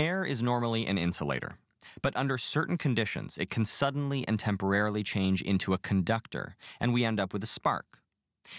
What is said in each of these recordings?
Air is normally an insulator, but under certain conditions, it can suddenly and temporarily change into a conductor, and we end up with a spark.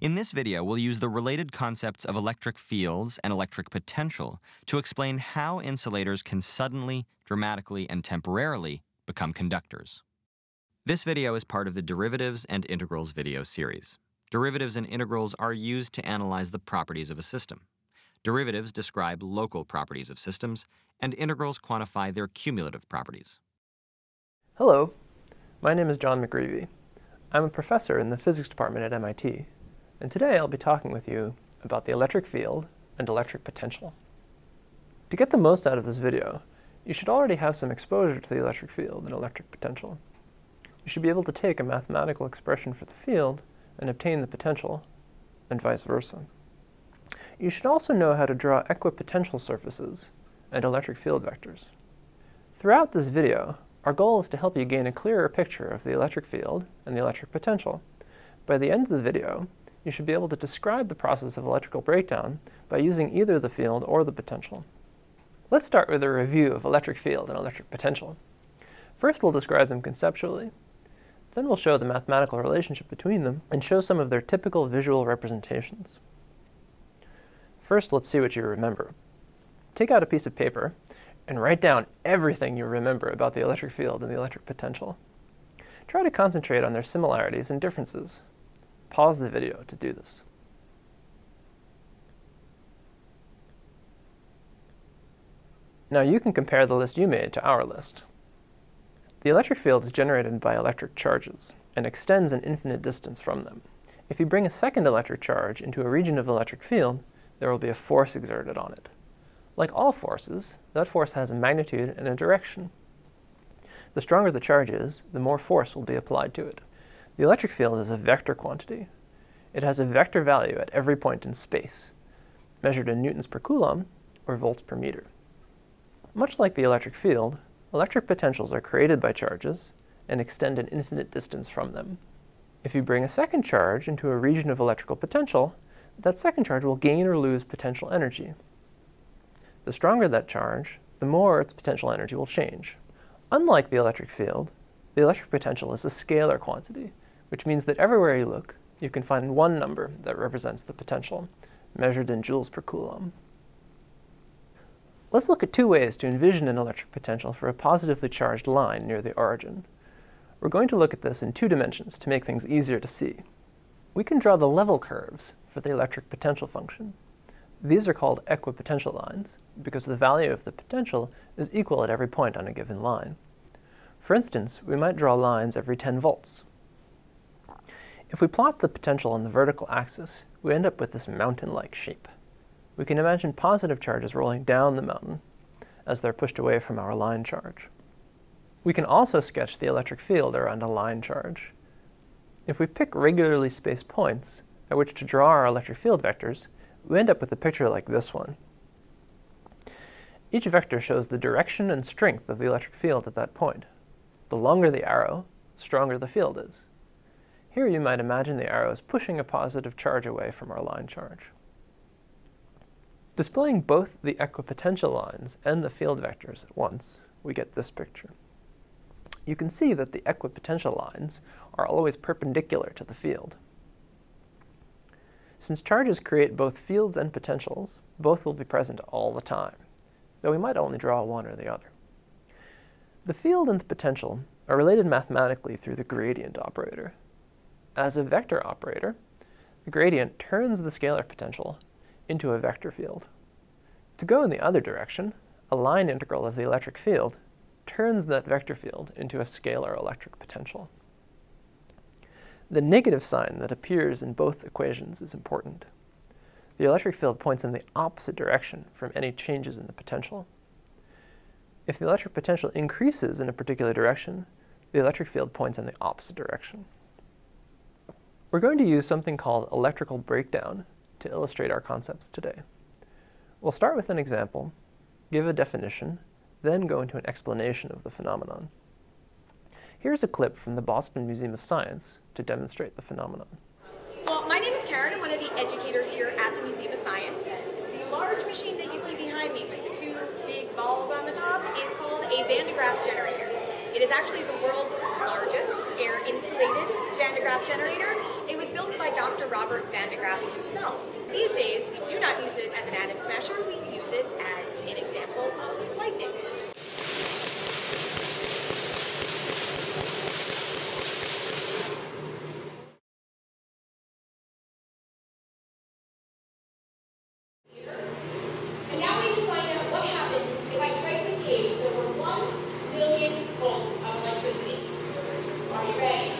In this video, we'll use the related concepts of electric fields and electric potential to explain how insulators can suddenly, dramatically, and temporarily become conductors. This video is part of the Derivatives and Integrals video series. Derivatives and integrals are used to analyze the properties of a system. Derivatives describe local properties of systems, and integrals quantify their cumulative properties. Hello, my name is John McGreevy. I'm a professor in the physics department at MIT, and today I'll be talking with you about the electric field and electric potential. To get the most out of this video, you should already have some exposure to the electric field and electric potential. You should be able to take a mathematical expression for the field and obtain the potential, and vice versa. You should also know how to draw equipotential surfaces and electric field vectors. Throughout this video, our goal is to help you gain a clearer picture of the electric field and the electric potential. By the end of the video, you should be able to describe the process of electrical breakdown by using either the field or the potential. Let's start with a review of electric field and electric potential. First, we'll describe them conceptually. Then we'll show the mathematical relationship between them and show some of their typical visual representations. First, let's see what you remember. Take out a piece of paper and write down everything you remember about the electric field and the electric potential. Try to concentrate on their similarities and differences. Pause the video to do this. Now you can compare the list you made to our list. The electric field is generated by electric charges and extends an infinite distance from them. If you bring a second electric charge into a region of electric field, there will be a force exerted on it. Like all forces, that force has a magnitude and a direction. The stronger the charge is, the more force will be applied to it. The electric field is a vector quantity. It has a vector value at every point in space, measured in newtons per coulomb or volts per meter. Much like the electric field, electric potentials are created by charges and extend an infinite distance from them. If you bring a second charge into a region of electrical potential, that second charge will gain or lose potential energy. The stronger that charge, the more its potential energy will change. Unlike the electric field, the electric potential is a scalar quantity, which means that everywhere you look, you can find one number that represents the potential, measured in joules per coulomb. Let's look at two ways to envision an electric potential for a positively charged line near the origin. We're going to look at this in two dimensions to make things easier to see. We can draw the level curves for the electric potential function. These are called equipotential lines because the value of the potential is equal at every point on a given line. For instance, we might draw lines every 10 volts. If we plot the potential on the vertical axis, we end up with this mountain-like shape. We can imagine positive charges rolling down the mountain as they're pushed away from our line charge. We can also sketch the electric field around a line charge. If we pick regularly spaced points at which to draw our electric field vectors, we end up with a picture like this one. Each vector shows the direction and strength of the electric field at that point. The longer the arrow, stronger the field is. Here you might imagine the arrow is pushing a positive charge away from our line charge. Displaying both the equipotential lines and the field vectors at once, we get this picture. You can see that the equipotential lines are always perpendicular to the field. Since charges create both fields and potentials, both will be present all the time, though we might only draw one or the other. The field and the potential are related mathematically through the gradient operator. As a vector operator, the gradient turns the scalar potential into a vector field. To go in the other direction, a line integral of the electric field turns that vector field into a scalar electric potential. The negative sign that appears in both equations is important. The electric field points in the opposite direction from any changes in the potential. If the electric potential increases in a particular direction, the electric field points in the opposite direction. We're going to use something called electrical breakdown to illustrate our concepts today. We'll start with an example, give a definition, then go into an explanation of the phenomenon. Here's a clip from the Boston Museum of Science to demonstrate the phenomenon. Well, my name is Karen. I'm one of the educators here at the Museum of Science. The Large machine that you see behind me with the two big balls on the top is called a Van de Graaff generator. It is actually the world's largest air-insulated Van de Graaff generator. It was built by Dr. Robert Van de Graaff himself. These days, we do not use it as an atom smasher, we use it as an example of lightning. And now we can find out what happens if I strike this cage over 1 million volts of electricity. Are you ready?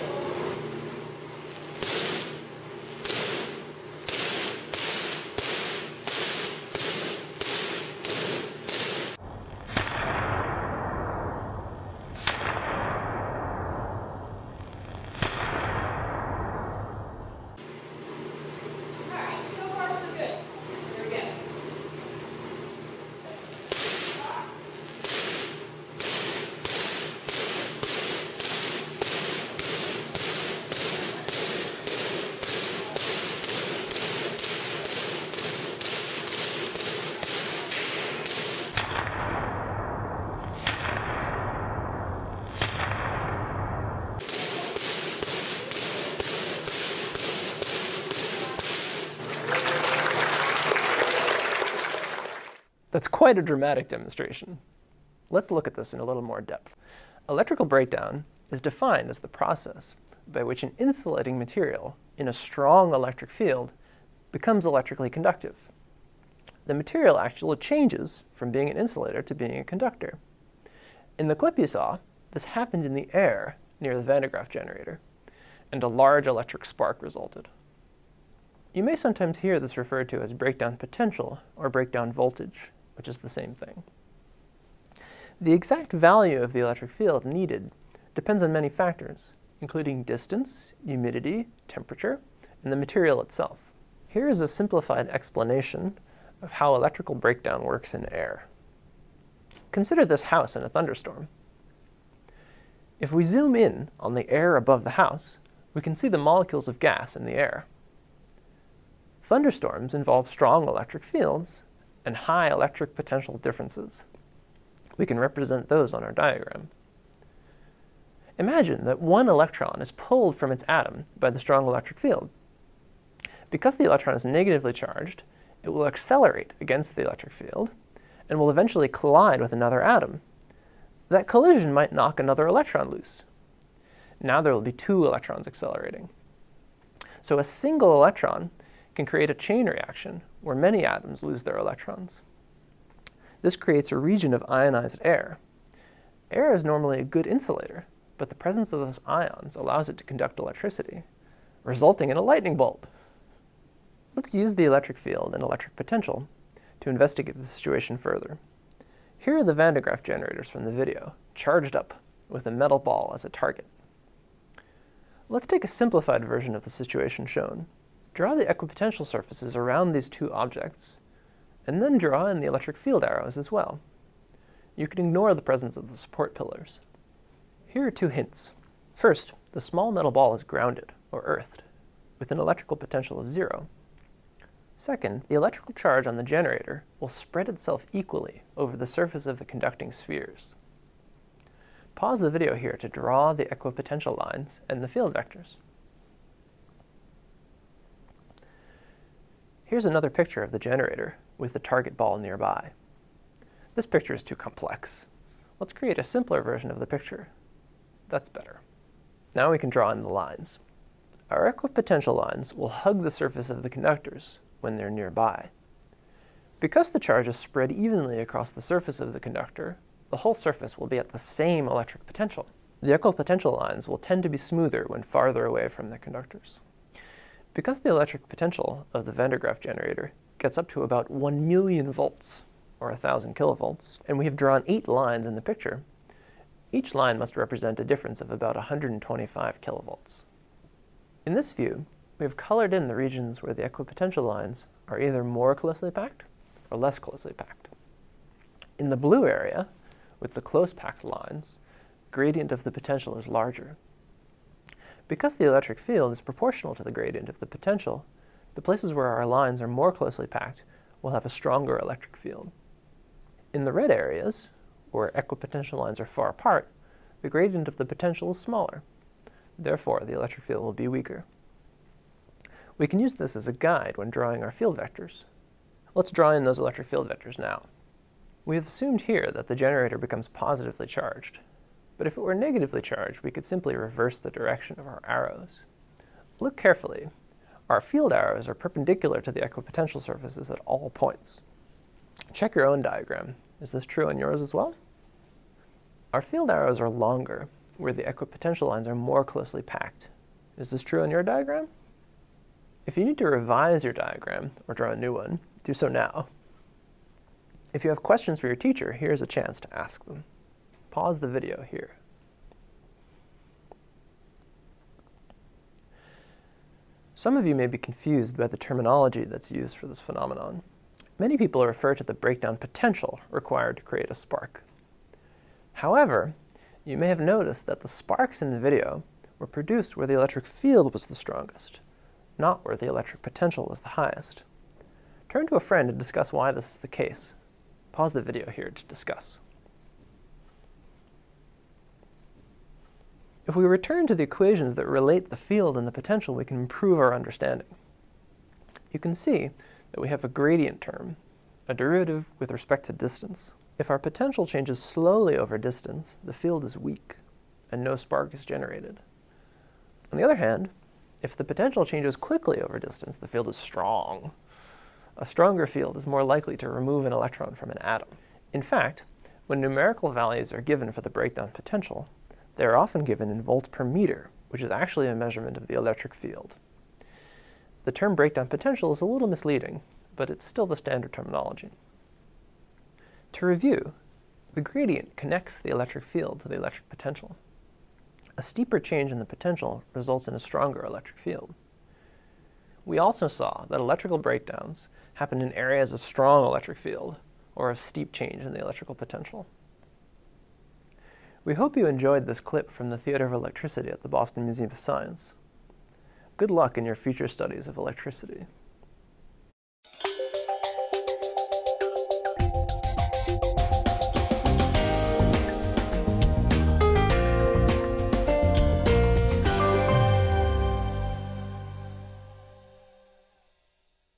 Alright, so far so good. Here we go. That's quite a dramatic demonstration. Let's look at this in a little more depth. Electrical breakdown is defined as the process by which an insulating material in a strong electric field becomes electrically conductive. The material actually changes from being an insulator to being a conductor. In the clip you saw, this happened in the air near the Van de Graaff generator, and a large electric spark resulted. You may sometimes hear this referred to as breakdown potential or breakdown voltage, which is the same thing. The exact value of the electric field needed depends on many factors, including distance, humidity, temperature, and the material itself. Here is a simplified explanation of how electrical breakdown works in air. Consider this house in a thunderstorm. If we zoom in on the air above the house, we can see the molecules of gas in the air. Thunderstorms involve strong electric fields and high electric potential differences. We can represent those on our diagram. Imagine that one electron is pulled from its atom by the strong electric field. Because the electron is negatively charged, it will accelerate against the electric field and will eventually collide with another atom. That collision might knock another electron loose. Now there will be two electrons accelerating. So a single electron can create a chain reaction where many atoms lose their electrons. This creates a region of ionized air. Air is normally a good insulator, but the presence of those ions allows it to conduct electricity, resulting in a lightning bolt. Let's use the electric field and electric potential to investigate the situation further. Here are the Van de Graaff generators from the video, charged up with a metal ball as a target. Let's take a simplified version of the situation shown. Draw the equipotential surfaces around these two objects, and then draw in the electric field arrows as well. You can ignore the presence of the support pillars. Here are two hints. First, the small metal ball is grounded, or earthed, with an electrical potential of zero. Second, the electrical charge on the generator will spread itself equally over the surface of the conducting spheres. Pause the video here to draw the equipotential lines and the field vectors. Here's another picture of the generator with the target ball nearby. This picture is too complex. Let's create a simpler version of the picture. That's better. Now we can draw in the lines. Our equipotential lines will hug the surface of the conductors when they're nearby. Because the charge is spread evenly across the surface of the conductor, the whole surface will be at the same electric potential. The equipotential lines will tend to be smoother when farther away from the conductors. Because the electric potential of the Van de Graaff generator gets up to about 1 million volts, or 1,000 kilovolts, and we have drawn eight lines in the picture, each line must represent a difference of about 125 kilovolts. In this view, we have colored in the regions where the equipotential lines are either more closely packed or less closely packed. In the blue area, with the close packed lines, gradient of the potential is larger. Because the electric field is proportional to the gradient of the potential, the places where our lines are more closely packed will have a stronger electric field. In the red areas, where equipotential lines are far apart, the gradient of the potential is smaller. Therefore, the electric field will be weaker. We can use this as a guide when drawing our field vectors. Let's draw in those electric field vectors now. We have assumed here that the generator becomes positively charged, but if it were negatively charged, we could simply reverse the direction of our arrows. Look carefully. Our field arrows are perpendicular to the equipotential surfaces at all points. Check your own diagram. Is this true on yours as well? Our field arrows are longer, where the equipotential lines are more closely packed. Is this true on your diagram? If you need to revise your diagram, or draw a new one, do so now. If you have questions for your teacher, here's a chance to ask them. Pause the video here. Some of you may be confused by the terminology that's used for this phenomenon. Many people refer to the breakdown potential required to create a spark. However, you may have noticed that the sparks in the video were produced where the electric field was the strongest, not where the electric potential was the highest. Turn to a friend and discuss why this is the case. Pause the video here to discuss. If we return to the equations that relate the field and the potential, we can improve our understanding. You can see that we have a gradient term, a derivative with respect to distance. If our potential changes slowly over distance, the field is weak, and no spark is generated. On the other hand, if the potential changes quickly over distance, the field is strong. A stronger field is more likely to remove an electron from an atom. In fact, when numerical values are given for the breakdown potential, they are often given in volts per meter, which is actually a measurement of the electric field. The term breakdown potential is a little misleading, but it's still the standard terminology. To review, the gradient connects the electric field to the electric potential. A steeper change in the potential results in a stronger electric field. We also saw that electrical breakdowns happen in areas of strong electric field or of steep change in the electrical potential. We hope you enjoyed this clip from the Theater of Electricity at the Boston Museum of Science. Good luck in your future studies of electricity.